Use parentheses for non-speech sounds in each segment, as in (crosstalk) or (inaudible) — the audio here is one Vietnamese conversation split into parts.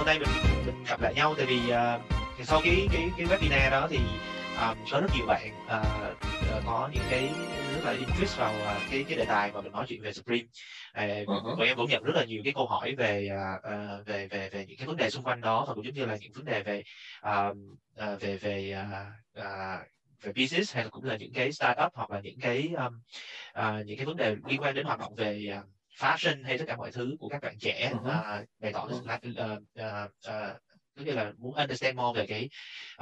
hôm nay mình mình gặp lại nhau tại vì uh, sau cái cái cái webinar đó thì um, có rất nhiều bạn uh, uh, có những cái rất là interest vào uh, cái cái đề tài mà mình nói chuyện về Supreme uh, uh-huh. bọn em cũng nhận rất là nhiều cái câu hỏi về uh, về về về những cái vấn đề xung quanh đó và cũng giống như là những vấn đề về uh, uh, về về uh, uh, về business hay là cũng là những cái startup hoặc là những cái um, uh, những cái vấn đề liên quan đến hoạt động về uh, fashion hay tất cả mọi thứ của các bạn trẻ uh, bày tỏ uh, uh, uh, tức là muốn understand more về cái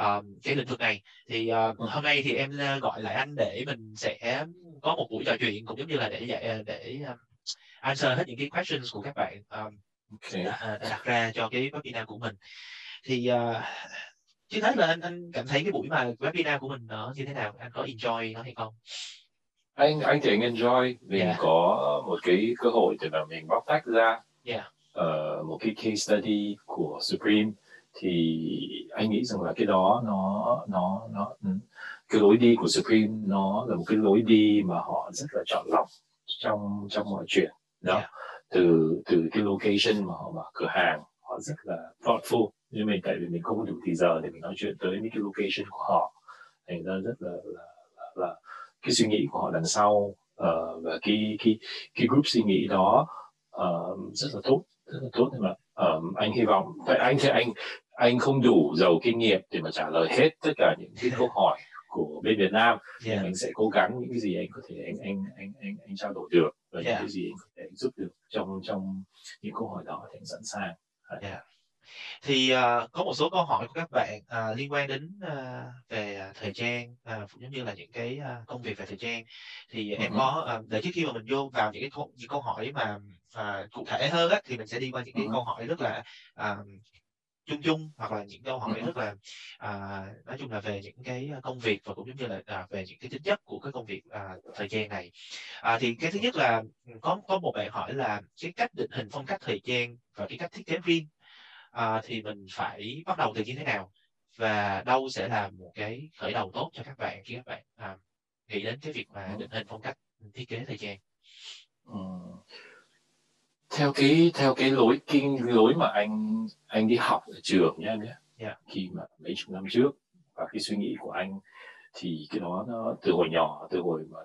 uh, cái lĩnh vực này. Thì uh, hôm nay thì em gọi lại anh để mình sẽ có một buổi trò chuyện cũng giống như là để dạy để um, answer hết những cái questions của các bạn um, okay. đã, đã đặt ra cho cái webinar của mình. Thì uh, trước hết là anh anh cảm thấy cái buổi mà webinar của mình nó như thế nào? Anh có enjoy nó hay không anh anh thì anh enjoy mình yeah. có một cái cơ hội để mà mình bóc tách ra yeah. uh, một cái case study của Supreme thì anh nghĩ rằng là cái đó nó nó nó ừ, cái lối đi của Supreme nó là một cái lối đi mà họ rất là chọn lọc trong trong mọi chuyện đó yeah. từ từ cái location mà họ mở cửa hàng họ rất là thoughtful nhưng mình tại vì mình không có đủ thời giờ để mình nói chuyện tới những cái location của họ thành ra rất là là, là, là cái suy nghĩ của họ đằng sau uh, và cái cái cái group suy nghĩ đó uh, rất là tốt rất là tốt. Nhưng mà um, anh hy vọng tại anh thì anh anh không đủ giàu kinh nghiệm để mà trả lời hết tất cả những cái câu hỏi của bên Việt Nam. Yeah. mình sẽ cố gắng những cái gì anh có thể anh anh anh anh anh trao đổi được và yeah. những cái gì anh có thể giúp được trong trong những câu hỏi đó thì anh sẵn sàng. Yeah thì uh, có một số câu hỏi của các bạn uh, liên quan đến uh, về thời trang uh, giống như là những cái uh, công việc về thời trang thì uh-huh. em có uh, để trước khi mà mình vô vào những cái câu, những câu hỏi mà uh, cụ thể hơn á, thì mình sẽ đi qua những cái uh-huh. câu hỏi rất là uh, chung chung hoặc là những câu hỏi rất là à, nói chung là về những cái công việc và cũng giống như là à, về những cái tính chất của cái công việc à, thời trang này à, thì cái thứ nhất là có có một bạn hỏi là cái cách định hình phong cách thời trang và cái cách thiết kế riêng à, thì mình phải bắt đầu từ như thế nào và đâu sẽ là một cái khởi đầu tốt cho các bạn khi các bạn à, nghĩ đến cái việc mà định hình phong cách thiết kế thời trang ừ. theo cái theo cái lối kinh lối mà anh anh đi học ở trường em nhé yeah. khi mà mấy chục năm trước và cái suy nghĩ của anh thì cái đó nó từ hồi nhỏ từ hồi mà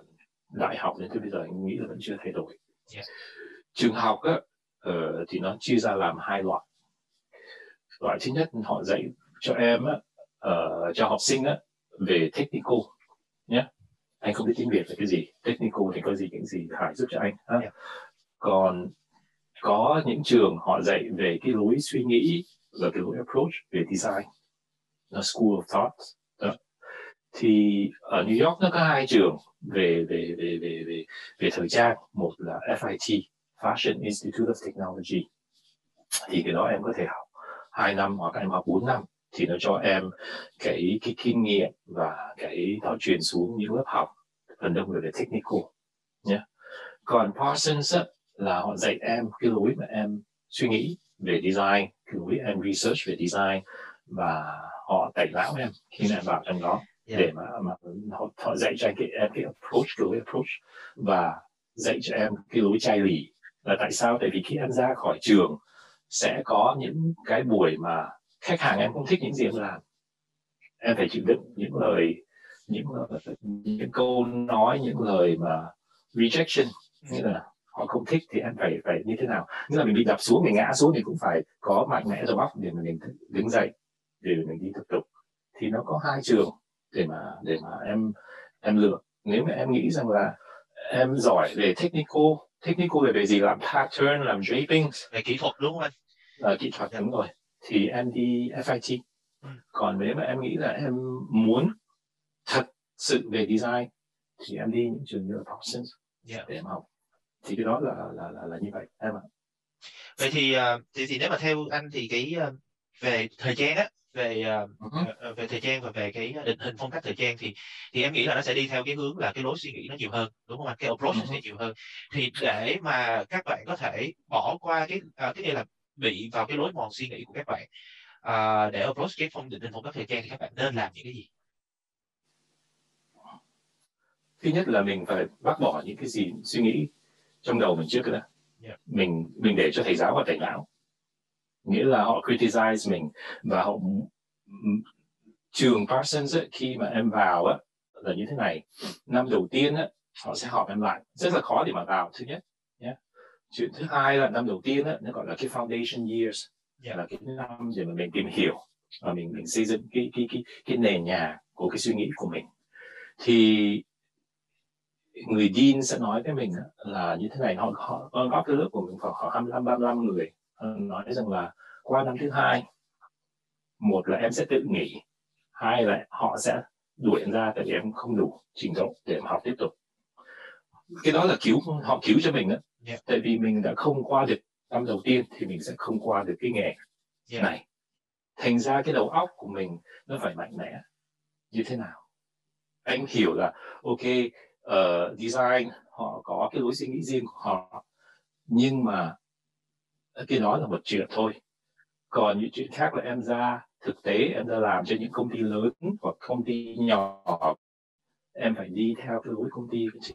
đại học đến tới bây giờ anh nghĩ là vẫn chưa thay đổi yeah. trường học á, uh, thì nó chia ra làm hai loại loại thứ nhất họ dạy cho em á, uh, cho học sinh á, về technical nhé anh không biết tiếng việt là cái gì technical thì có gì những gì hải giúp cho anh ha? Yeah. còn có những trường họ dạy về cái lối suy nghĩ và cái lối approach về design nó school of thought đó. thì ở New York nó có hai trường về về về về về về thời trang một là FIT Fashion Institute of Technology thì cái đó em có thể học 2 năm hoặc em học 4 năm thì nó cho em cái cái kinh nghiệm và cái nó truyền xuống những lớp học phần đông là về technical nhé. Còn Parsons á, là họ dạy em cái lối mà em suy nghĩ về design cái lối em research về design và họ tẩy não em khi em vào trong đó yeah. để mà mà họ, họ dạy cho em cái, em cái approach cái lối approach và dạy cho em cái lối chai lì. Là tại sao? Tại vì khi em ra khỏi trường sẽ có những cái buổi mà khách hàng em không thích những gì em làm. Em phải chịu đựng những lời, những những câu nói, những lời mà rejection, nghĩa là họ không thích thì em phải phải như thế nào? Nghĩa là mình bị đập xuống, mình ngã xuống thì cũng phải có mạnh mẽ đầu óc để mà mình đứng dậy, để mình đi tiếp tục. Thì nó có hai trường để mà để mà em em lựa. Nếu mà em nghĩ rằng là em giỏi về technical technical về về gì, làm pattern, làm draping, về kỹ thuật, đúng không anh? Uh, kỹ thuật đúng rồi thì em đi FIT ừ. còn nếu mà em nghĩ là em muốn thật sự về design thì em đi những trường như là Parsons yeah. để em học thì cái đó là là là, là như vậy em ạ vậy thì uh, thì, thì nếu mà theo anh thì cái uh, về thời gian á về uh, uh-huh. về thời trang và về cái định hình phong cách thời trang thì thì em nghĩ là nó sẽ đi theo cái hướng là cái lối suy nghĩ nó nhiều hơn đúng không ạ cái approach uh-huh. sẽ nhiều hơn thì để mà các bạn có thể bỏ qua cái uh, cái này là bị vào cái lối mòn suy nghĩ của các bạn. À, để approach cái phong định hình phong cách thời trang thì các bạn nên làm những cái gì? Thứ nhất là mình phải bác bỏ những cái gì suy nghĩ trong đầu mình trước đã yeah. mình mình để cho thầy giáo và thầy não. Nghĩa là họ criticize mình và họ trường Parsons ấy, khi mà em vào á là như thế này. Năm đầu tiên á họ sẽ họp em lại. Rất là khó để mà vào thứ nhất chuyện thứ hai là năm đầu tiên á nó gọi là cái foundation years. Yeah. là cái năm để mà mình tìm hiểu và mình mình xây dựng cái cái cái cái nền nhà của cái suy nghĩ của mình. Thì người dean sẽ nói với mình là như thế này họ họ góp cái lớp của mình khoảng khoảng 25 35 người. Nói rằng là qua năm thứ hai một là em sẽ tự nghỉ hai là họ sẽ đuổi em ra tại vì em không đủ trình độ để học tiếp tục. Cái đó là cứu họ cứu cho mình đó yeah. tại vì mình đã không qua được năm đầu tiên thì mình sẽ không qua được cái nghề yeah. này. Thành ra cái đầu óc của mình nó phải mạnh mẽ. Như thế nào? Anh hiểu là ok uh, design họ có cái lối suy nghĩ riêng của họ. Nhưng mà cái đó là một chuyện thôi. Còn những chuyện khác là em ra thực tế em ra làm cho những công ty lớn hoặc công ty nhỏ. Em phải đi theo cái lối công ty của chị.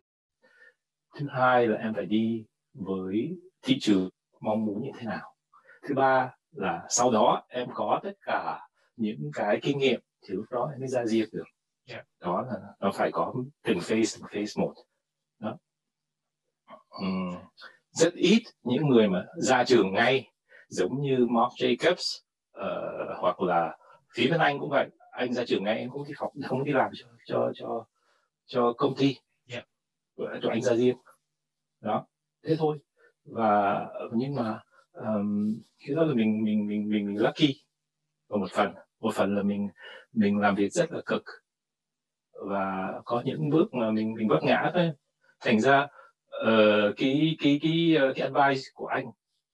Thứ hai là em phải đi với thị trường mong muốn như thế nào? Thứ ba là sau đó em có tất cả những cái kinh nghiệm thì lúc đó em mới ra riêng được. Yeah. đó là nó phải có từng phase từng phase một. Đó. Uhm, rất ít những người mà ra trường ngay giống như Mark Jacobs uh, hoặc là phía bên anh cũng vậy. Anh ra trường ngay em không đi học không đi làm cho cho cho cho công ty. Yeah. cho anh ra riêng. Đó thế thôi. Và nhưng mà um, cái đó là mình mình mình mình, mình lucky. Và một phần một phần là mình mình làm việc rất là cực. Và có những bước mà mình mình vấp ngã thôi. Thành ra uh, cái cái cái ờ, cái advice của anh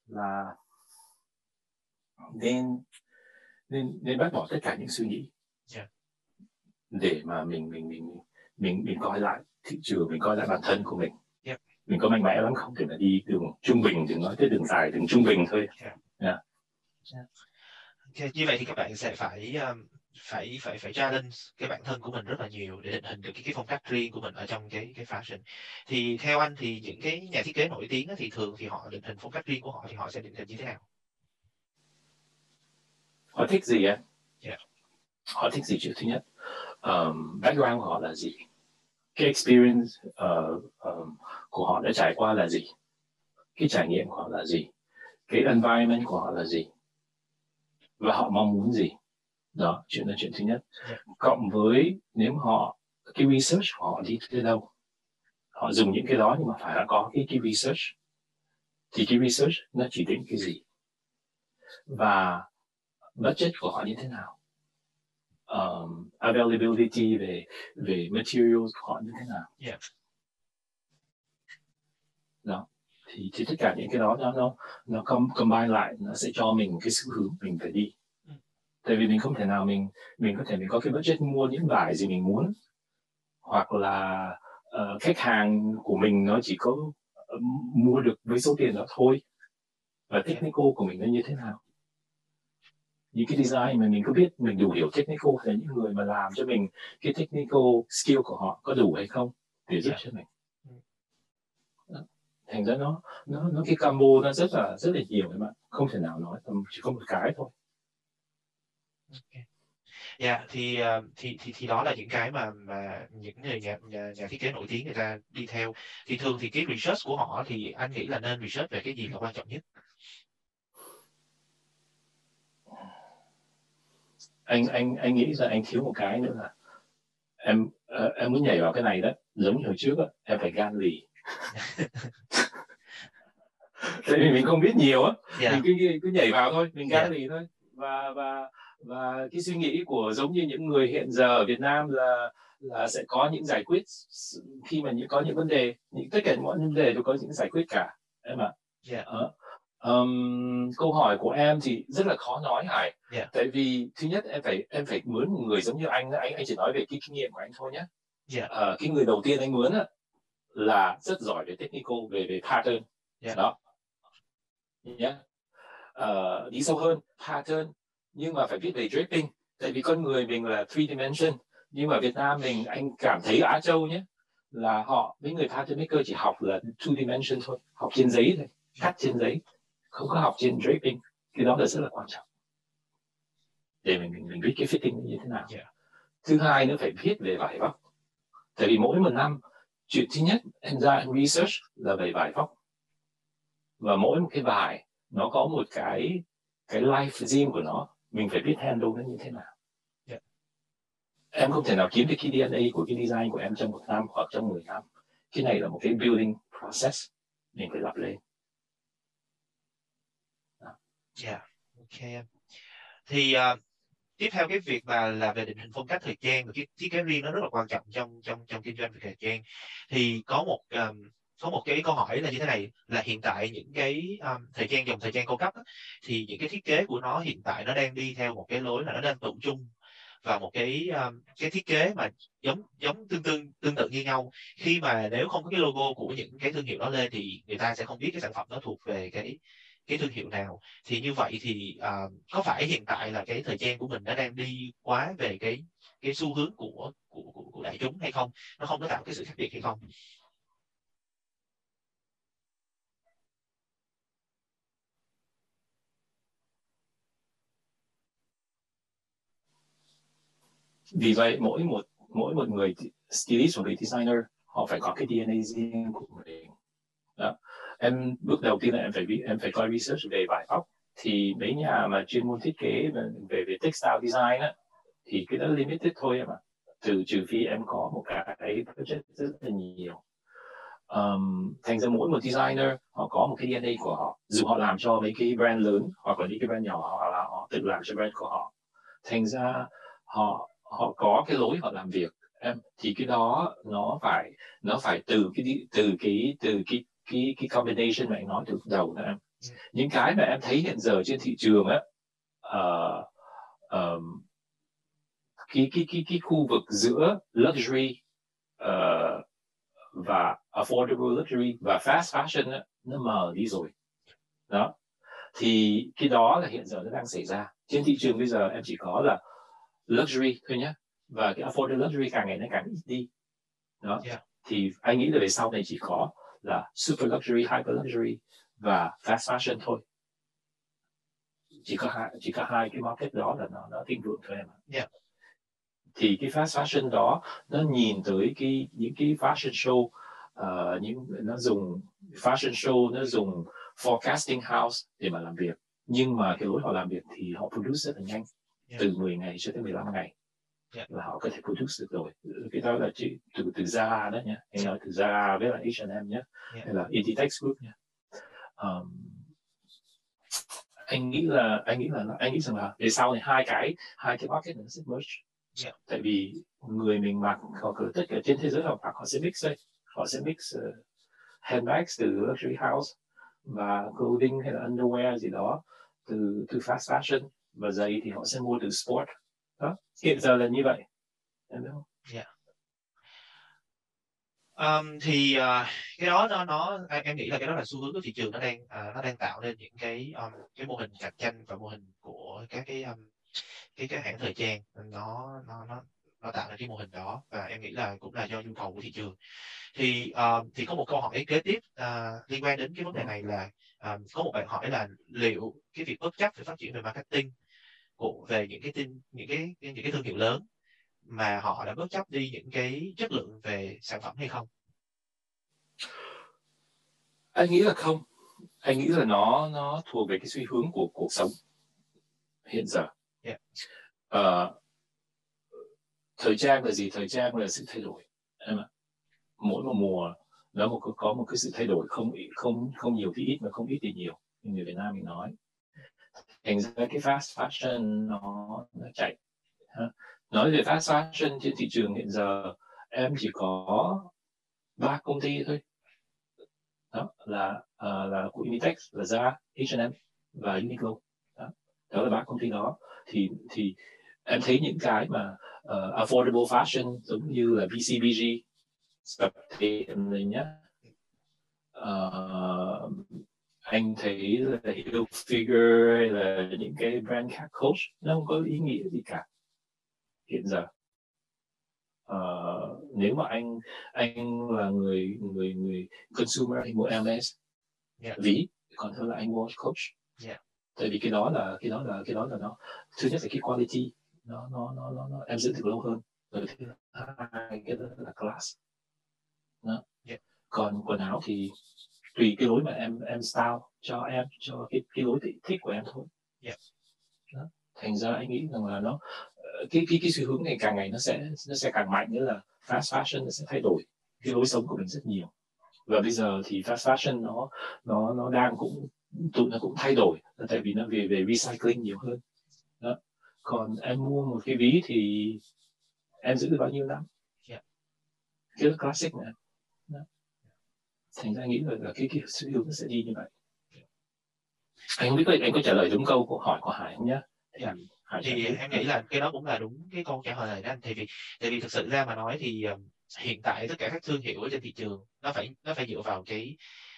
là nên nên nên bác bỏ tất cả những suy nghĩ. Yeah. để mà mình mình mình mình mình coi lại thị trường mình coi lại bản thân của mình. Mình có mạnh mẽ lắm không thể là đi đường trung bình đừng nói tới đường dài đường trung bình thôi yeah. Yeah. Yeah. Okay, như vậy thì các bạn sẽ phải um, phải phải phải challenge cái bản thân của mình rất là nhiều để định hình được cái, cái phong cách riêng của mình ở trong cái cái fashion thì theo anh thì những cái nhà thiết kế nổi tiếng thì thường thì họ định hình phong cách riêng của họ thì họ sẽ định hình như thế nào họ thích gì á yeah. họ thích gì chuyện thứ nhất um, background của họ là gì cái experience uh, um, của họ đã trải qua là gì? Cái trải nghiệm của họ là gì? Cái environment của họ là gì? Và họ mong muốn gì? Đó chuyện là chuyện thứ nhất. Cộng với nếu họ cái research của họ đi tới đâu? Họ dùng những cái đó nhưng mà phải là có cái cái research. Thì cái research nó chỉ định cái gì? Và budget của họ như thế nào? Um, availability về về materials của họ như thế nào? Yeah đó thì, thì tất cả những cái đó nó nó nó combine lại nó sẽ cho mình cái xu hướng mình phải đi. Ừ. tại vì mình không thể nào mình mình có thể mình có cái budget mua những vải gì mình muốn. Hoặc là uh, khách hàng của mình nó chỉ có uh, mua được với số tiền đó thôi. Và technical của mình nó như thế nào? Những cái design mà mình có biết mình đủ hiểu technical hay những người mà làm cho mình cái technical skill của họ có đủ hay không để giúp cho mình. Thành ra nó nó nó cái combo nó rất là rất là nhiều các bạn. Không thể nào nói chỉ có một cái thôi. Okay. Dạ yeah, thì uh, thì thì thì đó là những cái mà mà những người nhà, nhà nhà thiết kế nổi tiếng người ta đi theo. Thì thường thì cái research của họ thì anh nghĩ là nên research về cái gì là quan trọng nhất? Anh anh anh nghĩ là anh thiếu một cái nữa là em uh, em muốn nhảy vào cái này đó. Giống như hồi trước đó, em phải gan lì tại vì mình không biết nhiều á yeah. mình cứ cứ nhảy vào thôi mình gan yeah. lì thôi và và và cái suy nghĩ của giống như những người hiện giờ ở Việt Nam là là sẽ có những giải quyết khi mà những có những vấn đề những tất cả mọi vấn đề đều có những giải quyết cả em ạ yeah. uh, um, câu hỏi của em thì rất là khó nói hải yeah. tại vì thứ nhất em phải em phải mướn một người giống như anh anh anh chỉ nói về cái kinh nghiệm của anh thôi nhé yeah. uh, cái người đầu tiên anh mướn là rất giỏi về technical về về pattern. Yeah. đó. Nhé uh, đi sâu hơn pattern. Nhưng mà phải biết về draping. Tại vì con người mình là three dimension. Nhưng mà Việt Nam mình anh cảm thấy Á Châu nhé là họ mấy người pattern maker chỉ học là two dimension thôi. Học trên giấy thôi. Cắt trên giấy. Không có học trên draping. Cái đó là rất là quan trọng. Để mình mình, mình biết cái fitting như thế nào. Yeah. thứ hai nữa phải viết về vải vóc tại vì mỗi một năm chuyện thứ nhất em ra em research là về vải vóc và mỗi một cái vải nó có một cái cái life riêng của nó. Mình phải biết handle nó như thế nào. Yeah. em không thể nào kiếm được cái DNA của cái design của em trong một năm hoặc trong 10 năm. Cái này là một cái building process. Mình phải lặp lên. Yeah. Ok em. Thì uh, tiếp theo cái việc mà là về định hình phong cách thời trang và cái thiết kế riêng nó rất là quan trọng trong trong trong kinh doanh về thời trang. Thì có một um, có một cái câu hỏi là như thế này là hiện tại những cái um, thời trang dòng thời trang cao cấp á, thì những cái thiết kế của nó hiện tại nó đang đi theo một cái lối là nó đang tụ chung và một cái um, cái thiết kế mà giống giống tương tương tương tự như nhau. Khi mà nếu không có cái logo của những cái thương hiệu đó lên thì người ta sẽ không biết cái sản phẩm nó thuộc về cái cái thương hiệu nào. Thì như vậy thì uh, có phải hiện tại là cái thời gian của mình đã đang đi quá về cái cái xu hướng của của của, của đại chúng hay không? Nó không có tạo cái sự khác biệt hay không? Vì vậy mỗi một mỗi một người stylist hoặc người designer họ phải có cái DNA riêng của mình. Đó em bước đầu tiên là em phải em phải coi research về vải vóc thì mấy nhà mà chuyên môn thiết kế về về textile design á thì cái đó limited thôi em ạ. Trừ trừ phi em có một cái budget rất là nhiều. Um, thành ra mỗi một designer họ có một cái DNA của họ. Dù họ làm cho mấy cái brand lớn hoặc là những cái brand nhỏ hoặc là họ tự làm cho brand của họ. Thành ra họ họ có cái lối họ làm việc. Em thì cái đó nó phải nó phải từ cái từ cái từ cái cái cái combination mà anh nói từ đầu nữa em. Những cái mà em thấy hiện giờ trên thị trường á uh, um, cái cái cái cái khu vực giữa luxury uh, và affordable luxury và fast fashion á, nó mờ đi rồi. Đó. Thì cái đó là hiện giờ nó đang xảy ra. Trên thị trường bây giờ em chỉ có là luxury thôi nhé và cái affordable luxury càng ngày nó càng ít đi. Đó. Yeah. thì anh nghĩ là về sau này chỉ có là super luxury hyper luxury và fast fashion thôi chỉ có hai chỉ có hai cái market đó là nó nó thịnh vượng thôi em yeah. thì cái fast fashion đó nó nhìn tới cái những cái fashion show uh, những nó dùng fashion show nó dùng forecasting house để mà làm việc nhưng mà cái lối họ làm việc thì họ produce rất là nhanh yeah. từ 10 ngày cho tới 15 ngày. Là họ có thể produce được rồi cái đó là chỉ từ từ Zara đó nhé. Anh nói từ Zara với là H&M nhé. Yeah. hay là Inditex Group nhé. Um, anh nghĩ là anh nghĩ là anh nghĩ rằng là về sau này hai cái hai cái market nó sẽ merge. Yeah. tại vì người mình mặc họ cứ tất cả trên thế giới họ mặc họ sẽ mix đây. Họ sẽ mix uh, handbags từ luxury house và clothing hay là underwear gì đó từ từ fast fashion. Và giày thì họ sẽ mua từ sport đó hiện giờ là như vậy. Em biết không? Dạ. Yeah. Um, thì uh, cái đó nó nó em nghĩ là cái đó là xu hướng của thị trường nó đang uh, nó đang tạo nên những cái um, cái mô hình cạnh tranh và mô hình của các cái um, cái cái hãng thời trang. Nó nó nó nó tạo ra cái mô hình đó và em nghĩ là cũng là do nhu cầu của thị trường. Thì uh, thì có một câu hỏi kế tiếp uh, liên quan đến cái vấn đề này là um, có một bạn hỏi là liệu cái việc bất chấp về phát triển về marketing của về những cái tin những cái những cái thương hiệu lớn mà họ đã bất chấp đi những cái chất lượng về sản phẩm hay không? Anh nghĩ là không. Anh nghĩ là nó nó thuộc về cái suy hướng của cuộc sống hiện giờ. Yeah. uh, thời trang là gì? Thời trang là sự thay đổi. Em ạ. Mỗi một mùa nó một có một cái sự thay đổi không không không nhiều thì ít mà không ít thì nhiều. Như người Việt Nam mình nói thành ra cái fast fashion nó nó chạy nói về fast fashion trên thị trường hiện giờ em chỉ có ba công ty thôi. Đó là uh, là của Inditex là Zara, H&M và Uniqlo. Đó. đó là ba công ty đó. Thì thì em thấy những cái mà uh, affordable fashion giống như là BCBG Spectator này nhé uh, anh thấy là Hill Figure hay là những cái brand khác coach nó không có ý nghĩa gì cả hiện giờ uh, nếu mà anh anh là người người người consumer anh mua MS yeah. ví còn hơn là anh mua coach yeah. tại vì cái đó là cái đó là cái đó là nó thứ nhất là cái quality nó nó nó nó, nó em giữ được lâu hơn rồi thứ hai cái đó là class đó. Yeah. còn quần áo thì tùy cái lối mà em em style cho em cho cái cái lối thích của em thôi yeah. đó. thành ra anh nghĩ rằng là nó ờ, cái cái cái xu hướng này càng ngày nó sẽ nó sẽ càng mạnh nữa là fast fashion nó sẽ thay đổi cái lối sống của mình rất nhiều và bây giờ thì fast fashion nó nó nó đang cũng tụi nó cũng thay đổi tại vì nó về về recycling nhiều hơn đó còn em mua một cái ví thì em giữ được bao nhiêu năm yeah. cái đó classic này. Thành ra nghĩ là, là cái cái xu hướng nó sẽ đi như vậy. Anh không biết anh có trả lời đúng câu của hỏi của Hải không nhé yeah. Hải thì em nghĩ là cái đó cũng là đúng cái câu trả lời đó anh. Tại vì tại vì thực sự ra mà nói thì um, hiện tại tất cả các thương hiệu ở trên thị trường nó phải nó phải dựa vào cái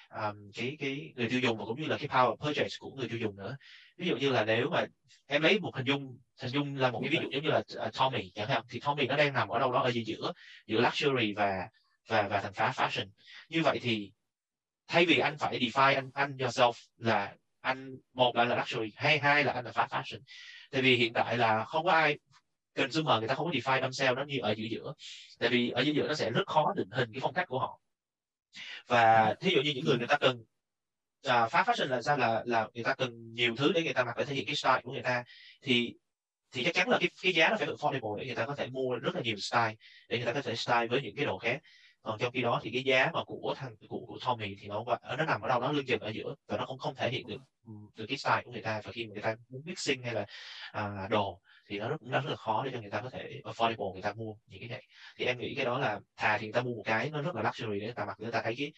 um, cái cái người tiêu dùng và cũng như là cái power purchase của người tiêu dùng nữa. Ví dụ như là nếu mà em lấy một hình dung hình dung là một cái ví dụ giống như là uh, Tommy chẳng hạn thì Tommy nó đang nằm ở đâu đó ở giữa giữa luxury và và và thành phá fashion như vậy thì thay vì anh phải define anh anh yourself là anh một là là luxury hay hai là anh là fast fashion tại vì hiện tại là không có ai consumer người ta không có define themselves nó như ở giữa giữa. Tại vì ở giữa giữa nó sẽ rất khó định hình cái phong cách của họ. Và thí dụ như những người người ta cần à, phá fashion là sao? Là là người ta cần nhiều thứ để người ta mặc để thể hiện cái style của người ta. Thì thì chắc chắn là cái cái giá nó phải affordable để người ta có thể mua rất là nhiều style để người ta có thể style với những cái đồ khác còn trong khi đó thì cái giá mà của thằng của, của Tommy thì nó nó nằm ở đâu đó lưng chừng ở giữa và nó không không thể hiện được ừ, được cái style của người ta. Và khi người ta muốn mixing hay là à, đồ thì nó rất nó rất là khó để cho người ta có thể affordable người ta mua những cái này. Thì em nghĩ cái đó là thà thì người ta mua một cái nó rất là luxury để người ta mặc để người ta thấy cái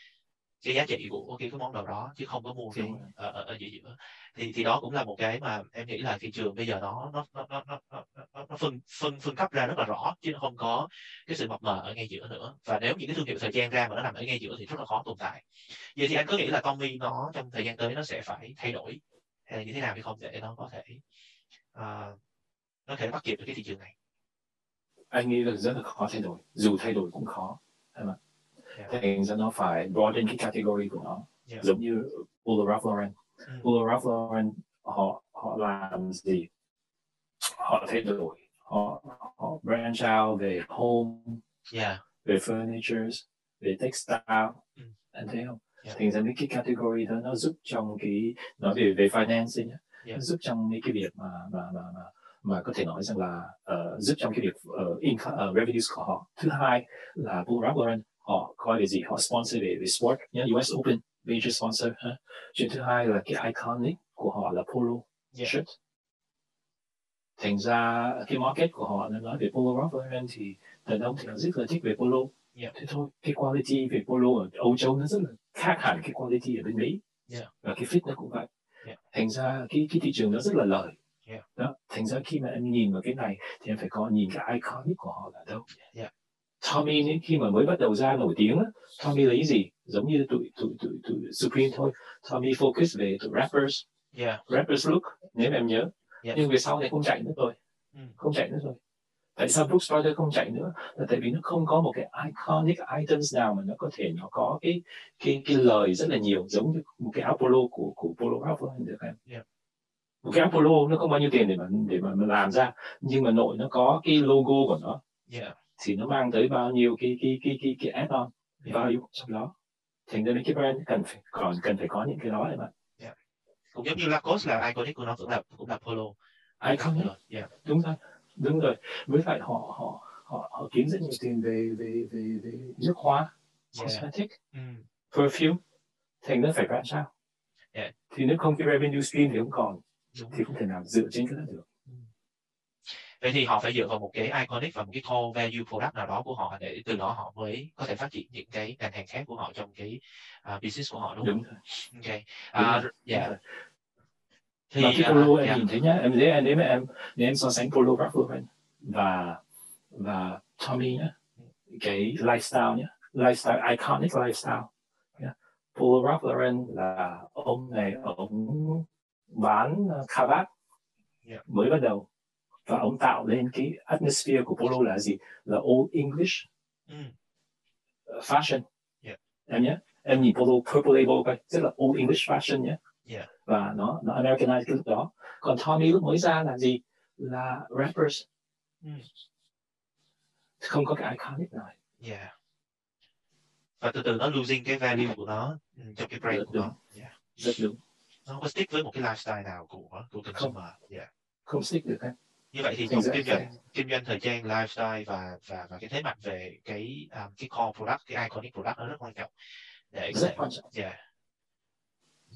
cái giá trị của cái cái món đồ đó chứ không có mua cái ở, ở, ở giữa giữa. Thì thì đó cũng là một cái mà em nghĩ là thị trường bây giờ nó nó nó nó nó, nó, nó phân phân phân cấp ra rất là rõ chứ nó không có cái sự mập mờ ở ngay giữa nữa. Và nếu những cái thương hiệu thời gian ra mà nó nằm ở ngay giữa thì rất là khó tồn tại. Vậy thì anh có nghĩ là Tommy nó trong thời gian tới nó sẽ phải thay đổi hay là như thế nào hay không để nó có thể uh, nó thể bắt kịp được cái thị trường này? Anh nghĩ là rất là khó thay đổi. Dù thay đổi cũng khó. Phải không yeah. thành ra nó phải broaden cái category của nó yeah. giống như Polo Ralph Lauren mm. Polo Ralph Lauren họ họ làm gì họ thay đổi họ họ branch out về home yeah. về furnitures về textile mm. anh thấy không yeah. thành ra mấy cái category đó nó giúp trong cái nói về về financing yeah. nó giúp trong mấy cái việc mà mà mà, mà mà có thể nói rằng là uh, giúp trong cái việc uh, income, uh, revenues của họ. Thứ hai là Bull Ralph Lauren coi về gì họ sponsor về về sport nhé US Open major sponsor ha. chuyện thứ hai là cái iconic của họ là polo yeah. shirt thành ra cái market của họ nó nói về polo Ralph thì đàn ông thì họ rất là thích về polo yeah. thế thôi cái quality về polo ở Âu Châu nó rất là khác hẳn cái quality ở bên Mỹ yeah. và cái fit nó cũng vậy yeah. thành ra cái cái thị trường nó rất là lợi Yeah. đó thành ra khi mà em nhìn vào cái này thì em phải có nhìn cái iconic của họ là đâu yeah. Tommy khi mà mới bắt đầu ra nổi tiếng Tommy lấy gì? Giống như tụi tụi tụi, tụi Supreme thôi. Tommy focus về tụi rappers. Yeah. rappers look nếu em nhớ. Yeah. nhưng về sau này không chạy nữa rồi. Mm. không chạy nữa rồi. Tại sao Brooks Brothers không chạy nữa? Là tại vì nó không có một cái iconic items nào mà nó có thể nó có cái cái cái lời rất là nhiều giống như một cái áo polo của của polo Ralph được em. Yeah. Một cái Apollo nó không bao nhiêu tiền để mà để mà làm ra nhưng mà nội nó có cái logo của nó. Yeah. Thì nó mang tới bao nhiêu cái cái cái cái cái add on value trong đó thành ra cái brand cần phải còn cần phải có những cái đó đấy mà yeah. cũng giống như Lacoste là iconic của nó cũng là cũng là polo iconic yeah. đúng rồi đúng rồi với lại họ họ họ họ kiếm rất nhiều tiền về về về về nước hoa yeah. cosmetic mm. perfume thành nó phải branch out yeah. thì nếu không cái revenue stream thì không còn Đúng. thì không thể nào dựa trên cái đó được. Vậy thì họ phải dựa vào một cái iconic và một cái core value product nào đó của họ để từ đó họ mới có thể phát triển những cái ngành hàng khác của họ trong cái uh, business của họ đúng, đúng không? Rồi. Ok. À, uh, yeah. Thì, và cái polo uh, em yeah. nhìn thấy nhá, em thấy nếu mà em nếu em so sánh polo Ralph và và Tommy nhá, cái lifestyle nhá, lifestyle iconic lifestyle. Yeah. Polo Ralph Lauren là ông này ông bán Kavat yeah. mới bắt đầu và ông tạo lên cái atmosphere của polo là gì là old English mm. fashion yeah. em nhé em nhìn polo purple label coi rất là old English fashion nhé yeah. và nó nó Americanized cái lúc đó còn Tommy lúc mới ra là gì là rappers Ừ. không có cái iconic nào yeah và từ từ nó losing cái value của nó trong cái brand của đúng. nó yeah. rất đúng nó không có stick với một cái lifestyle nào của của consumer yeah. không stick được hết như vậy thì ra kinh doanh kinh doanh thời trang lifestyle và và và cái thế mạnh về cái um, cái core product cái iconic product nó rất quan trọng. Để rất quan trọng. Yeah.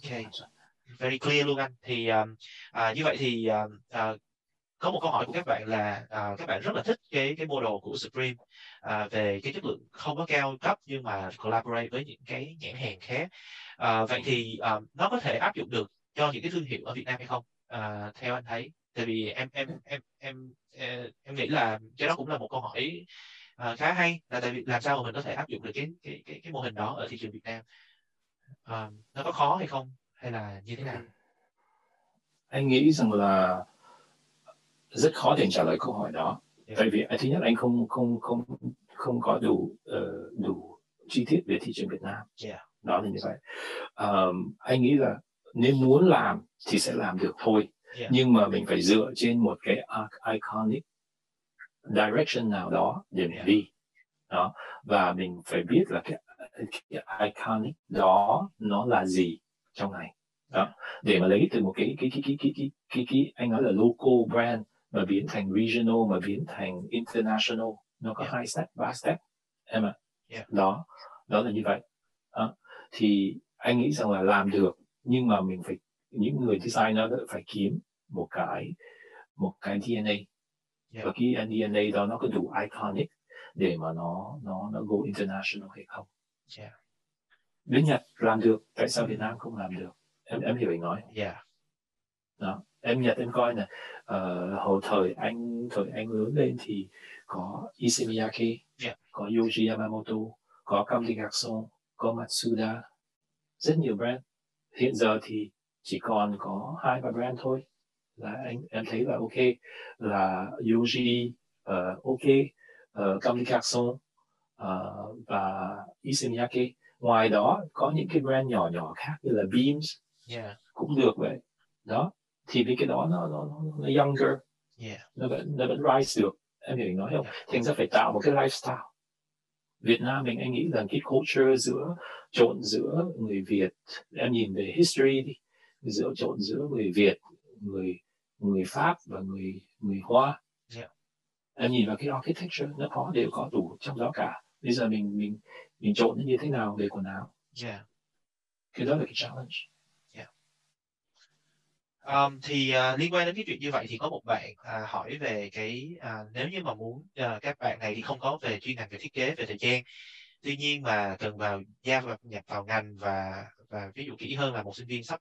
okay very clear luôn anh. Thì um, à, như vậy thì um, à, có một câu hỏi của các bạn là à, các bạn rất là thích cái cái model của Supreme à, về cái chất lượng không có cao cấp nhưng mà collaborate với những cái nhãn hàng khác. À, vậy thì um, nó có thể áp dụng được cho những cái thương hiệu ở Việt Nam hay không? À, theo anh thấy tại vì em em em em em, nghĩ là cái đó cũng là một câu hỏi à, khá hay là tại vì làm sao mà mình có thể áp dụng được cái cái cái, cái mô hình đó ở thị trường Việt Nam? À, nó có khó hay không? Hay là như thế nào? Anh nghĩ rằng là rất khó để trả lời câu hỏi đó. Yeah. tại vì à, thứ nhất anh không không không không có đủ ờ, đủ chi tiết về thị trường Việt Nam. Yeah. đó là như vậy. Ờm, anh nghĩ là nếu muốn làm thì sẽ làm được thôi Yeah. nhưng mà mình phải dựa trên một cái iconic direction nào đó để mình Yeah. đi đó và mình phải biết là cái, cái iconic đó nó là gì trong này đó để mà lấy từ một cái cái cái cái cái cái, cái, cái anh nói là local brand mà biến thành regional mà biến thành international nó có Yeah. hai step ba step em ạ Yeah. đó đó là như vậy đó. thì anh nghĩ rằng là làm được nhưng mà mình phải những người designer đó phải kiếm một cái một cái DNA Yeah. và cái DNA đó nó có đủ iconic để mà nó nó nó go international hay không Yeah. bên Nhật làm được tại sao Việt Nam không làm được em em hiểu anh nói Yeah. đó em Nhật em coi là ờ, hồi thời anh thời anh lớn lên thì có Issey Miyake Yeah. có Yoji Yamamoto có Garçons có Matsuda rất nhiều brand hiện giờ thì chỉ còn có hai ba brand thôi. Là anh em thấy là ok. Là Yoji ờ, ok. Uh, ờ, và Issey Miyake. Ngoài đó có những cái brand nhỏ nhỏ khác như là Beams. Yeah. cũng được vậy. Đó. Thì vì cái đó nó nó, nó, younger. Yeah. nó vẫn nó vẫn rise được. Em hiểu nói không? Yeah. thành ra phải tạo một cái lifestyle. Việt Nam mình anh nghĩ rằng cái culture giữa trộn giữa người Việt em nhìn về history đi giữa trộn giữa người Việt người người Pháp và người người Hoa. Yeah. em nhìn vào cái architecture nó có đều có đủ trong đó cả. Bây giờ mình mình mình trộn nó như thế nào về quần áo? Yeah. cái đó là cái challenge. Um, thì uh, liên quan đến cái chuyện như vậy thì có một bạn uh, hỏi về cái uh, nếu như mà muốn uh, các bạn này thì không có về chuyên ngành về thiết kế về thời trang. Tuy nhiên mà cần vào gia nhập vào ngành và và ví dụ kỹ hơn là một sinh viên sắp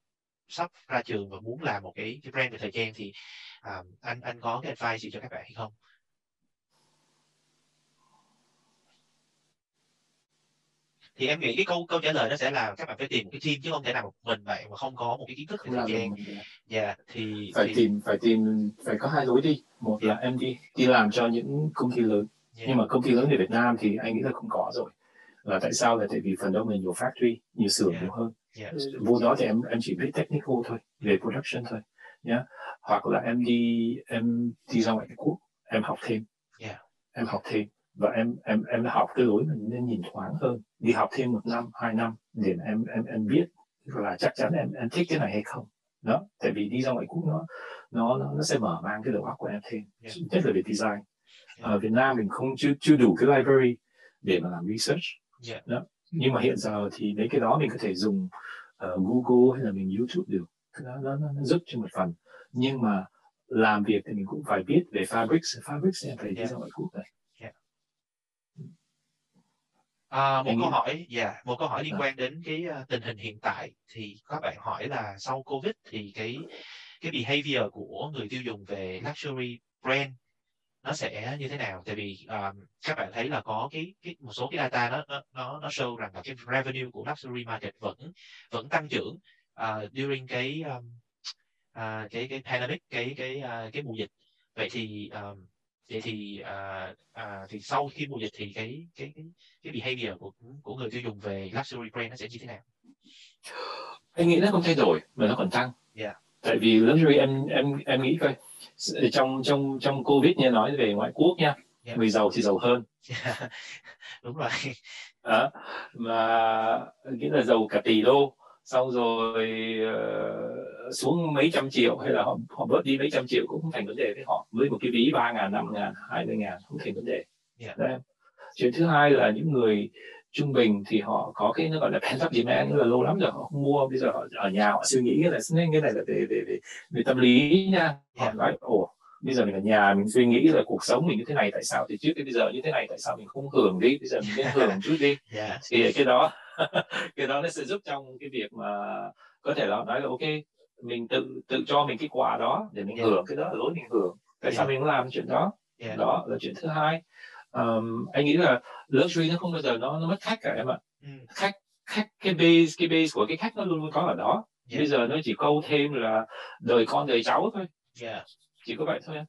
sắp ra trường và muốn làm một cái, cái brand về thời trang thì um, anh anh có cái advice gì cho các bạn hay không? thì em nghĩ cái câu câu trả lời nó sẽ là các bạn phải tìm một cái team chứ không thể nào một mình bạn mà không có một cái kiến thức về thời một cái- dạ thì phải thì, tìm phải tìm phải có hai lối đi. Một là em đi đi làm cho những công ty lớn. Dạ, nhưng mà công ty lớn ở Việt Nam thì anh nghĩ là không có rồi là tại sao là tại vì phần đông là nhiều factory nhiều xưởng Yeah. nhiều hơn. Dạ, vô đó thì em em chỉ biết technical thôi về production thôi. Nhá. Hoặc là em đi em đi ra ngoài quốc em học thêm. Yeah. em học thêm. Và em em em học cái lối mà nên nhìn thoáng hơn. Đi học thêm một năm hai năm để em em em biết là chắc chắn em em thích cái này hay không. Đó. Tại vì đi ra ngoại quốc nó nó nó, nó sẽ mở mang cái đầu óc của em thêm. Yeah. nhất là về design. Ở Việt Nam mình không chưa chưa đủ cái library để mà làm research dạ, nhưng mà hiện giờ thì mấy cái đó mình có thể dùng ờ, Google hay là mình YouTube được. Nó, nó, nó, giúp cho một phần. Nhưng mà làm việc thì mình cũng phải biết về fabrics. Fabrics em phải đi Yeah. ra ngoại quốc này. À, một Em câu nghĩ- hỏi, dạ, một câu hỏi liên Dạ. quan đến cái uh, tình hình hiện tại. Thì các bạn hỏi là sau Covid thì cái cái behavior của người tiêu dùng về luxury brand nó sẽ như thế nào? Tại vì um, các bạn thấy là có cái, cái một số cái data nó nó nó show rằng là cái revenue của luxury market vẫn vẫn tăng trưởng uh, during cái um, uh, cái cái pandemic cái cái uh, cái mùa dịch. Vậy thì um, vậy thì uh, uh, thì sau khi mùa dịch thì cái cái cái cái behavior của của người tiêu dùng về luxury brand nó sẽ như thế nào? anh nghĩ nó không thay đổi mà nó còn tăng yeah. tại vì luxury em em em nghĩ coi trong trong trong covid như nói về ngoại quốc nha yeah. người giàu thì giàu hơn yeah. (laughs) đúng rồi à, mà nghĩa là giàu cả tỷ đô xong rồi uh, xuống mấy trăm triệu hay là họ họ bớt đi mấy trăm triệu cũng không thành vấn đề với họ với một cái ví ba ngàn năm ngàn hai mươi ngàn không thành vấn đề yeah. Đấy. chuyện thứ hai là những người trung bình thì họ có cái nó gọi là pent up demand là lâu lắm rồi họ không mua bây giờ họ ở nhà họ suy nghĩ là nên cái này là về về về, về tâm lý nha họ nói ồ bây giờ mình ở nhà mình suy nghĩ là cuộc sống mình như thế này tại sao thì trước cái bây giờ như thế này tại sao mình không hưởng đi bây giờ mình nên hưởng chút đi yeah. (laughs) thì cái đó (laughs) cái đó nó sẽ giúp trong cái việc mà có thể là nói là ok mình tự tự cho mình cái quà đó để mình yeah. hưởng cái đó là lối mình hưởng tại yeah. sao mình làm chuyện đó yeah. đó là chuyện thứ hai um, anh nghĩ là luxury nó không bao giờ nó nó mất khách cả em ạ ừ. khách khách cái base cái base của cái khách nó luôn luôn có ở đó yeah. bây giờ nó chỉ câu thêm là đời con đời cháu thôi yeah. chỉ có vậy thôi em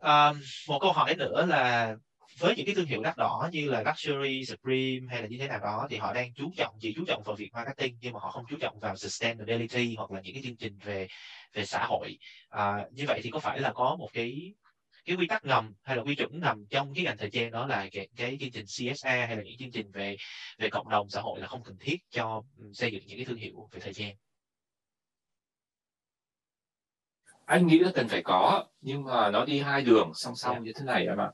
um, một câu hỏi nữa là với những cái thương hiệu đắt đỏ như là luxury, supreme hay là như thế nào đó thì họ đang chú trọng chỉ chú trọng vào việc marketing nhưng mà họ không chú trọng vào sustainability hoặc là những cái chương trình về về xã hội à, như vậy thì có phải là có một cái cái quy tắc ngầm hay là quy chuẩn nằm trong cái ngành thời trang đó là cái, cái chương trình CSA hay là những chương trình về về cộng đồng xã hội là không cần thiết cho xây dựng những cái thương hiệu về thời trang anh nghĩ là cần phải có nhưng mà nó đi hai đường song song yeah. như thế này em ạ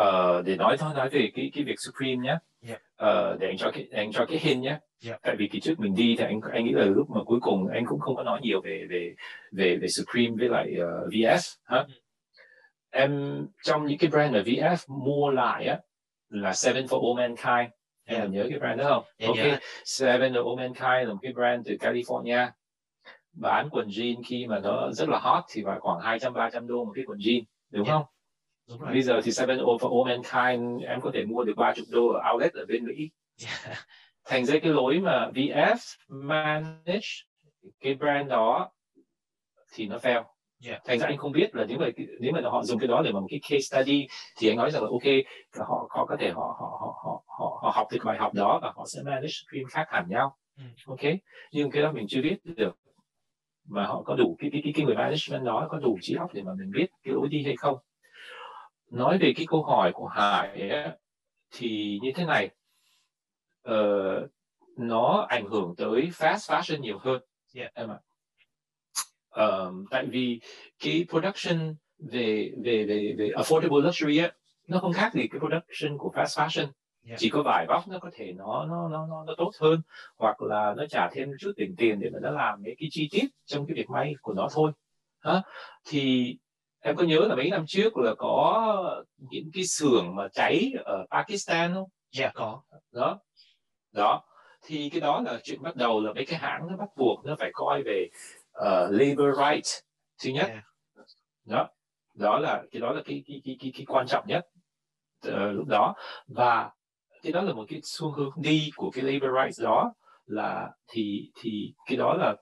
uh, để nói thôi nói về cái cái việc Supreme nhé yeah. uh, để anh cho cái anh cho cái hình nhé yeah. tại vì kỳ trước mình đi thì anh anh nghĩ là lúc mà cuối cùng anh cũng không có nói nhiều về về về về Supreme với lại uh, VS hả mm em trong những cái brand mà VF mua lại á là Seven for All Mankind em yeah. nhớ cái brand đó không? Yeah, ok, yeah. Seven for All Mankind là một cái brand từ California bán quần jean khi mà nó rất là hot thì phải khoảng 200 300 đô một cái quần jean đúng yeah. không? Đúng rồi. Bây giờ thì Seven for All Mankind em có thể mua được 30 đô ở outlet ở bên Mỹ. Yeah. Thành ra cái lối mà VF manage cái brand đó thì nó fail Yeah. thành ra anh không biết là nếu mà nếu mà họ dùng cái đó để mà một cái case study thì anh nói rằng là ok họ họ có thể họ họ họ họ họ, họ học được bài học đó và họ sẽ manage stream khác hẳn nhau. Mm. ok? Nhưng cái đó mình chưa biết được. Mà họ có đủ cái cái cái, cái người management đó có đủ trí óc để mà mình biết cái lối đi hay không? Nói về cái câu hỏi của Hải ấy, thì như thế này. Uh, nó ảnh hưởng tới fast fashion nhiều hơn. Yeah. em ạ um, tại vì cái production về về về về affordable luxury á nó không khác gì cái production của fast fashion yeah. chỉ có vài góc nó có thể nó nó nó nó nó tốt hơn hoặc là nó trả thêm chút tiền tiền để mà nó làm mấy cái chi tiết trong cái việc may của nó thôi hả thì em có nhớ là mấy năm trước là có những cái xưởng mà cháy ở Pakistan không? Dạ yeah, có. Đó. Đó. Thì cái đó là chuyện bắt đầu là mấy cái hãng nó bắt buộc nó phải coi về uh, labor right thứ nhất. Yeah. đó. Đó là cái đó là cái cái cái cái, cái quan trọng nhất uh, lúc đó. Và cái đó là một cái xu hướng đi của cái labor rights đó là thì thì cái đó là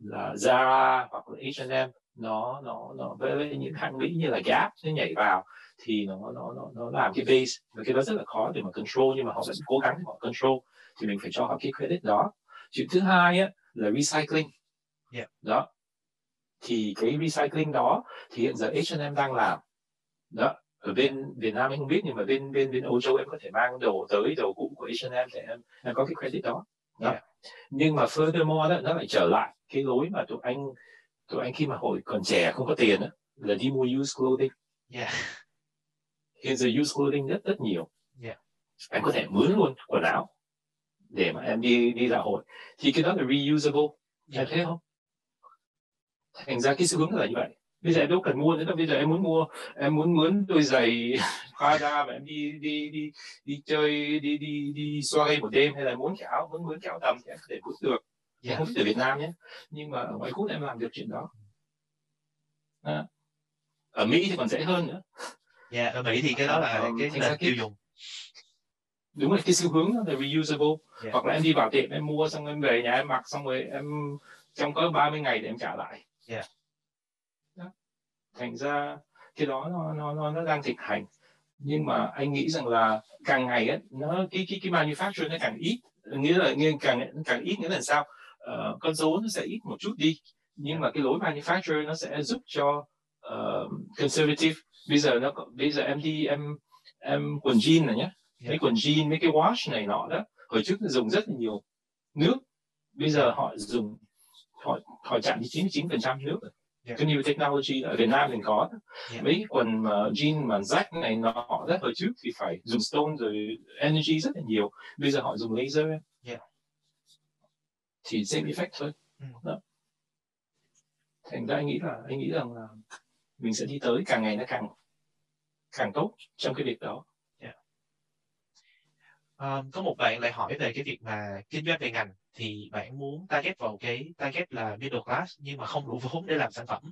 là Zara hoặc là H&M nó nó nó với những hãng mỹ như là Gap nó nhảy vào thì nó nó nó nó làm cái base. Và cái đó rất là khó để mà control nhưng mà họ vẫn cố gắng họ control thì mình phải cho họ cái credit đó. Chuyện thứ hai á là recycling yeah. đó thì cái recycling đó thì hiện giờ H&M đang làm đó ở bên Việt Nam em không biết nhưng mà bên bên bên Âu Châu em có thể mang đồ tới đồ cũ của H&M để em, em có cái credit đó, đó. Yeah. nhưng mà furthermore đó, nó lại trở lại cái lối mà tụi anh tụi anh khi mà hồi còn trẻ không có tiền đó, là đi mua used clothing yeah. hiện giờ used clothing rất rất nhiều yeah. em có thể mướn luôn quần áo để mà em đi đi dạo hội thì cái đó là reusable em thấy không thành ra cái xu hướng là như vậy. Bây giờ em đâu cần mua nữa đâu. Bây giờ em muốn mua em muốn mướn đôi giày (laughs) Prada mà em đi đi đi đi chơi đi đi đi xoay một đêm hay là muốn cái áo muốn mướn cái áo đầm thì em có thể mướn được. Yeah. không ở Việt Nam nhé. Nhưng mà ở ngoại quốc em làm được chuyện đó. À. ở Mỹ thì còn dễ hơn nữa. Dạ yeah, ở Mỹ thì cái đó là à, cái là tiêu dùng. Đúng rồi cái xu hướng đó là reusable. Yeah. hoặc là em đi vào tiệm em mua xong em về nhà em mặc xong rồi em trong có 30 ngày để em trả lại yeah. Thành ra cái đó nó nó nó, nó đang thịnh hành. Nhưng mà anh nghĩ rằng là càng ngày ấy, nó cái cái cái manufacturer nó càng ít nghĩa là nghĩa càng càng ít nghĩa là sao? Uh, con số nó sẽ ít một chút đi nhưng mà cái lối manufacturer nó sẽ giúp cho uh, conservative. Bây giờ nó bây giờ em đi em em quần jean này nhé mấy quần jean mấy cái wash này nọ đó hồi trước dùng rất là nhiều nước. Bây giờ họ dùng họ họ chạm đến 99 phần trăm nước Yeah. Cái new technology ở Việt Nam mình có yeah. mấy quần mà jean mà rách này nọ đó hồi trước thì phải dùng stone rồi energy rất là nhiều bây giờ họ dùng laser yeah. thì same effect thôi mm. đó. thành ra anh nghĩ là anh nghĩ rằng là mình sẽ đi tới càng ngày nó càng càng tốt trong cái việc đó um, có một bạn lại hỏi về cái việc mà kinh doanh về ngành thì bạn muốn target vào cái target là middle class nhưng mà không đủ vốn để làm sản phẩm.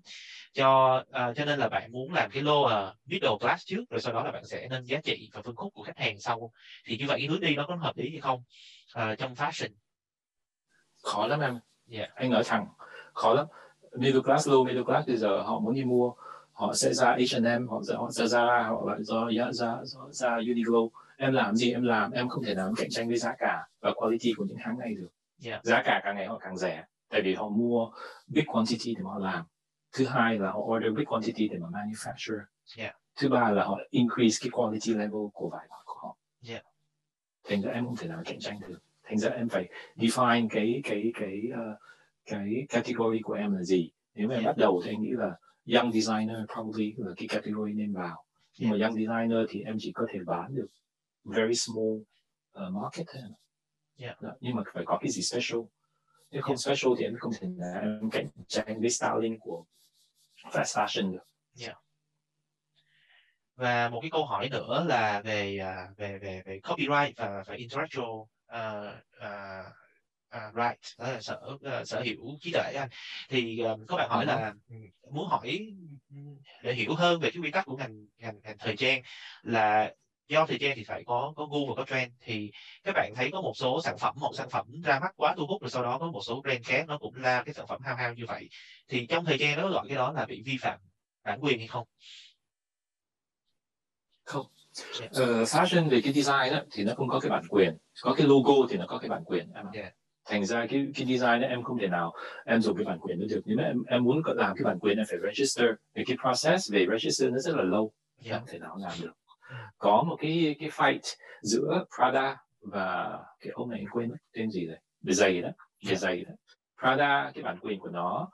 Cho uh, cho nên là bạn muốn làm cái lower middle class trước rồi sau đó là bạn sẽ nâng giá trị và phân khúc của khách hàng sau. Thì như vậy cái hướng đi nó có hợp lý hay không? Uh, trong fashion. Khó lắm em. Yeah. anh nói thẳng khó lắm. Middle class low middle class bây giờ họ muốn đi mua họ sẽ ra H&M họ sẽ họ sẽ ra họ lại do ra ra ra Uniqlo. Em làm gì em làm em không thể nào cạnh tranh với giá cả và quality của những hãng này được yeah. giá cả càng ngày họ càng rẻ tại vì họ mua big quantity để mà họ làm thứ hai là họ order big quantity để mà manufacture yeah. thứ ba là họ increase cái quality level của vải của họ yeah. thành ra em không thể nào cạnh tranh được thành ra em phải define cái cái cái uh, cái category của em là gì nếu mà em yeah. bắt đầu thì anh nghĩ là young designer probably là cái category nên vào nhưng yeah. mà young designer thì em chỉ có thể bán được very small uh, market thôi yeah. Nhưng mà phải có cái gì special nếu không yeah. special thì em không thể em cạnh tranh với styling của fast fashion được yeah. và một cái câu hỏi nữa là về uh, về về về copyright và và intellectual uh, uh, uh, right đó là sở uh, sở hữu trí tuệ anh thì uh, có bạn hỏi là muốn hỏi để hiểu hơn về cái quy tắc của ngành ngành, ngành thời trang là do thời gian thì phải có có gu và có trend. Thì các bạn thấy có một số sản phẩm một sản phẩm ra mắt quá thu hút rồi sau đó có một số brand khác nó cũng ra cái sản phẩm hao hao như vậy. Thì trong thời gian đó gọi cái đó là bị vi phạm bản quyền hay không? Không. Yeah. uh, fashion về cái design đó, thì nó không có cái bản quyền. Có cái logo thì nó có cái bản quyền em yeah. thành ra cái cái design đó, em không thể nào em dùng cái bản quyền được. Nếu mà em em muốn làm cái bản quyền em phải register. Về cái process về register nó rất là lâu yeah. em không thể nào làm được có một cái cái fight giữa Prada và cái ông này quên mất tên gì rồi về giày đó về yeah. giày đó Prada cái bản quyền của nó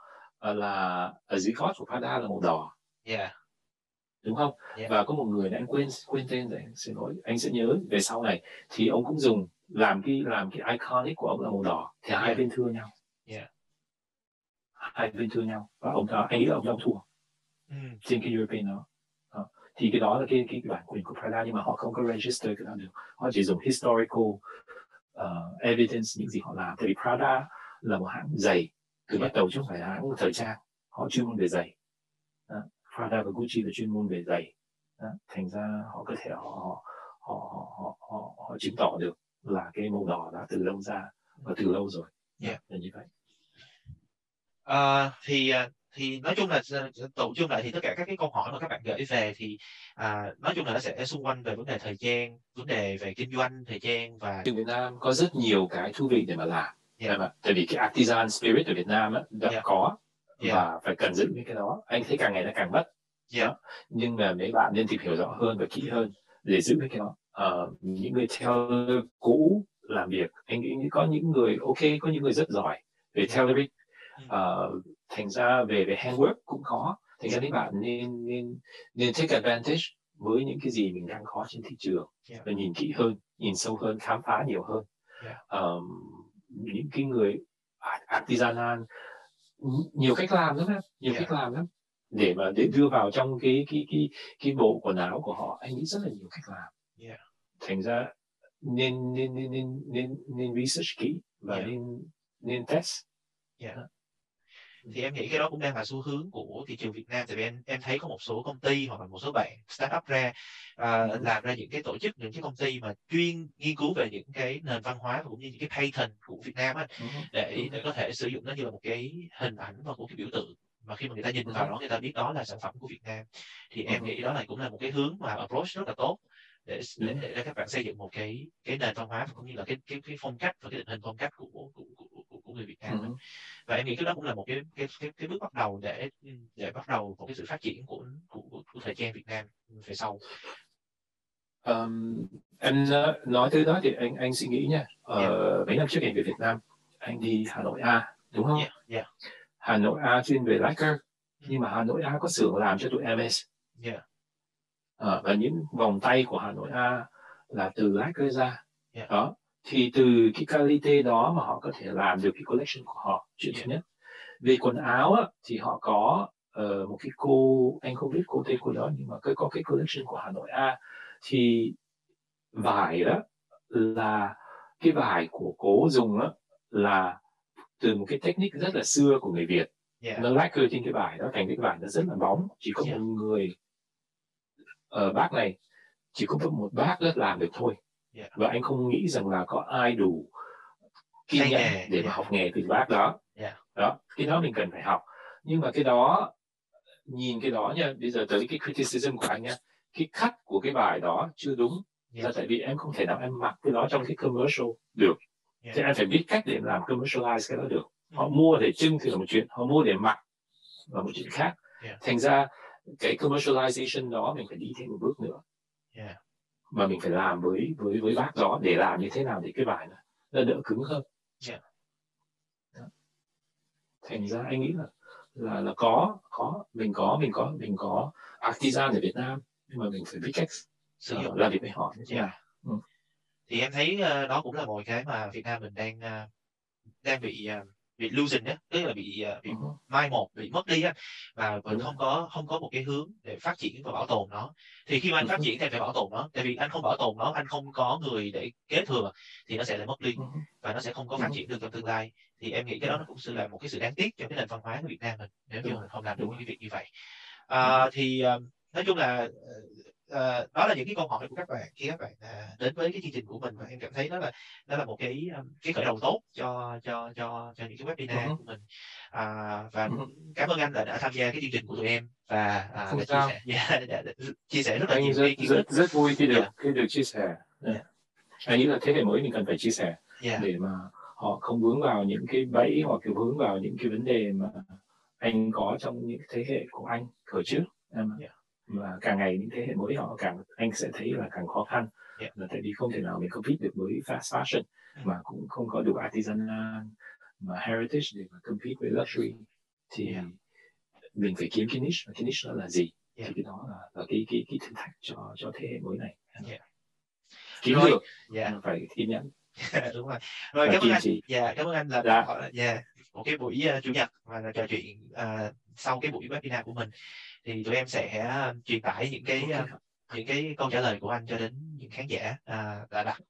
uh, là ở dưới code của Prada là màu đỏ yeah. đúng không yeah. và có một người anh quên quên tên rồi xin lỗi anh sẽ nhớ về sau này thì ông cũng dùng làm cái làm cái iconic của ông là màu đỏ thì yeah. hai bên thưa nhau yeah. hai bên thưa nhau và ông đó anh nghĩ là ông đó thua mm. trên cái European đó thì cái đó là cái cái bản quyền của Prada nhưng mà họ không có register cái đó được họ chỉ dùng historical uh, evidence những gì họ làm. Tại vì Prada là một hãng giày. Từ bắt đầu chứ không phải là hãng thời trang. Họ chuyên môn về giày. Đó. Prada và Gucci là chuyên môn về giày. Đó. thành ra họ có thể họ họ họ họ, họ, họ chứng tỏ được là cái màu đỏ đã từ lâu ra và từ lâu rồi. Yeah. là như vậy. Uh, thì uh, thì nói chung là tụ chung lại thì tất cả các cái câu hỏi mà các bạn gửi về thì à, nói chung là nó sẽ xung quanh về vấn đề thời gian vấn đề về kinh doanh thời gian và Việt Nam có rất nhiều cái thú vị để mà làm yeah. mà tại vì cái artisan spirit ở Việt Nam á, đã yeah. có yeah. và phải cần giữ cái đó anh thấy càng ngày nó càng mất yeah. nhưng mà mấy bạn nên tìm hiểu rõ hơn và kỹ hơn để giữ cái đó uh, những người theo cũ làm việc anh nghĩ có những người ok có những người rất giỏi về tailoring uh, thành ra về về handwork cũng có thành ra các bạn nên nên nên take advantage với những cái gì mình đang có trên thị trường yeah. và nhìn kỹ hơn nhìn sâu hơn khám phá nhiều hơn yeah. um, những cái người artisanal nhiều cách làm lắm nhiều yeah. cách làm lắm để mà để đưa vào trong cái cái cái cái bộ quần áo của họ anh nghĩ rất là nhiều cách làm yeah. thành ra nên nên nên nên nên, nên research kỹ và yeah. nên nên test yeah thì em nghĩ cái đó cũng đang là xu hướng của thị trường Việt Nam. Tại vì em em thấy có một số công ty hoặc là một số bạn startup ra uh, làm ra những cái tổ chức những cái công ty mà chuyên nghiên cứu về những cái nền văn hóa cũng như những cái pattern của Việt Nam á để để có thể sử dụng nó như là một cái hình ảnh và một cái biểu tượng mà khi mà người ta nhìn vào đó người ta biết đó là sản phẩm của Việt Nam. Thì em nghĩ đó là cũng là một cái hướng mà approach rất là tốt để để, để các bạn xây dựng một cái cái nền văn hóa cũng như là cái cái cái phong cách và cái định hình phong cách của của của, của, người Việt Nam ừ. và em nghĩ cái đó cũng là một cái cái cái, cái bước bắt đầu để để bắt đầu một cái sự phát triển của của, của, của thời trang Việt Nam về sau um, anh uh, nói tới đó thì anh anh suy nghĩ nha ờ, yeah. mấy năm trước anh về Việt Nam anh đi Hà Nội A đúng không? Yeah, yeah. Hà Nội A chuyên về lacquer nhưng mà Hà Nội A có xưởng làm cho tụi MS yeah. À, và những vòng tay của Hà Nội A là từ lacquer ra yeah. đó thì từ cái quality đó mà họ có thể làm được cái collection của họ chuyện yeah. thứ nhất về quần áo á, thì họ có uh, một cái cô anh không biết cô tên cô đó nhưng mà cái có cái collection của Hà Nội A thì vải đó là cái vải của cố dùng đó là từ một cái technique rất là xưa của người Việt yeah. nó lacquer trên cái vải đó thành cái vải nó rất là bóng chỉ có yeah. một người uh, bác này chỉ có một bác rất làm được thôi yeah. và anh không nghĩ rằng là có ai đủ kiên nhẫn để mà học nghề từ bác đó yeah. đó cái đó mình cần phải học nhưng mà cái đó nhìn cái đó nha bây giờ tới cái criticism của anh nha cái cắt của cái bài đó chưa đúng yeah. là tại vì em không thể nào em mặc cái đó trong cái commercial được yeah. thì em phải biết cách để làm commercialize cái đó được họ mua để trưng thì là một chuyện họ mua để mặc là một chuyện khác yeah. thành ra cái commercialization đó mình phải đi thêm một bước nữa yeah. mà mình phải làm với với với bác đó để làm như thế nào để cái bài nó đỡ cứng hơn yeah. thành ra anh nghĩ là là là có có mình có mình có mình có artisan ở Việt Nam nhưng mà mình phải biết cách sử dụng làm việc với họ như thế nào ừ. thì em thấy uh, đó cũng là một cái mà Việt Nam mình đang uh, đang bị uh, bị losing á tức là bị bị uh-huh. mai một bị mất đi á và mình không có không có một cái hướng để phát triển và bảo tồn nó thì khi mà anh uh-huh. phát triển thì phải bảo tồn nó tại vì anh không bảo tồn nó anh không có người để kế thừa thì nó sẽ lại mất đi uh-huh. và nó sẽ không có phát triển được trong tương lai thì em nghĩ cái đó nó cũng sẽ là một cái sự đáng tiếc cho cái nền văn hóa của Việt Nam mình nếu như mình không làm được những cái việc như vậy à, thì nói chung là uh, đó là những cái câu hỏi của các bạn khi các bạn uh, đến với cái chương trình của mình và em cảm thấy đó là đó là một cái cái khởi đầu tốt cho cho cho cho những cái webinar uh-huh. của mình uh, và uh-huh. cảm ơn anh đã, đã tham gia cái chương trình của tụi em và uh, đã, chia sẻ, yeah, (laughs) đã, đã, chia sẻ rất là nhiều rất, rất, rất vui khi được yeah. khi được chia sẻ yeah. anh nghĩ là thế hệ mới mình cần phải chia sẻ yeah. để mà họ không vướng vào những cái bẫy hoặc kiểu vướng vào những cái vấn đề mà anh có trong những thế hệ của anh thời trước em yeah mà càng ngày những thế hệ mới họ càng anh sẽ thấy là càng khó khăn yeah. là tại vì không thể nào mình compete được với fast fashion mm. mà cũng không có đủ artisan mà heritage để mà compete với luxury thì yeah. mình phải kiếm cái niche và cái niche đó là gì yeah. thì cái đó là, là cái cái cái thử thách cho cho thế hệ mới này yeah. kiếm rồi. được yeah. phải kiên nhẫn (laughs) đúng rồi rồi cảm ơn anh dạ cảm ơn anh là dạ. yeah. một cái buổi uh, chủ nhật mà trò chuyện uh, sau cái buổi webinar của mình thì tụi em sẽ à, truyền tải những cái à, những cái câu trả lời của anh cho đến những khán giả à, đã đặt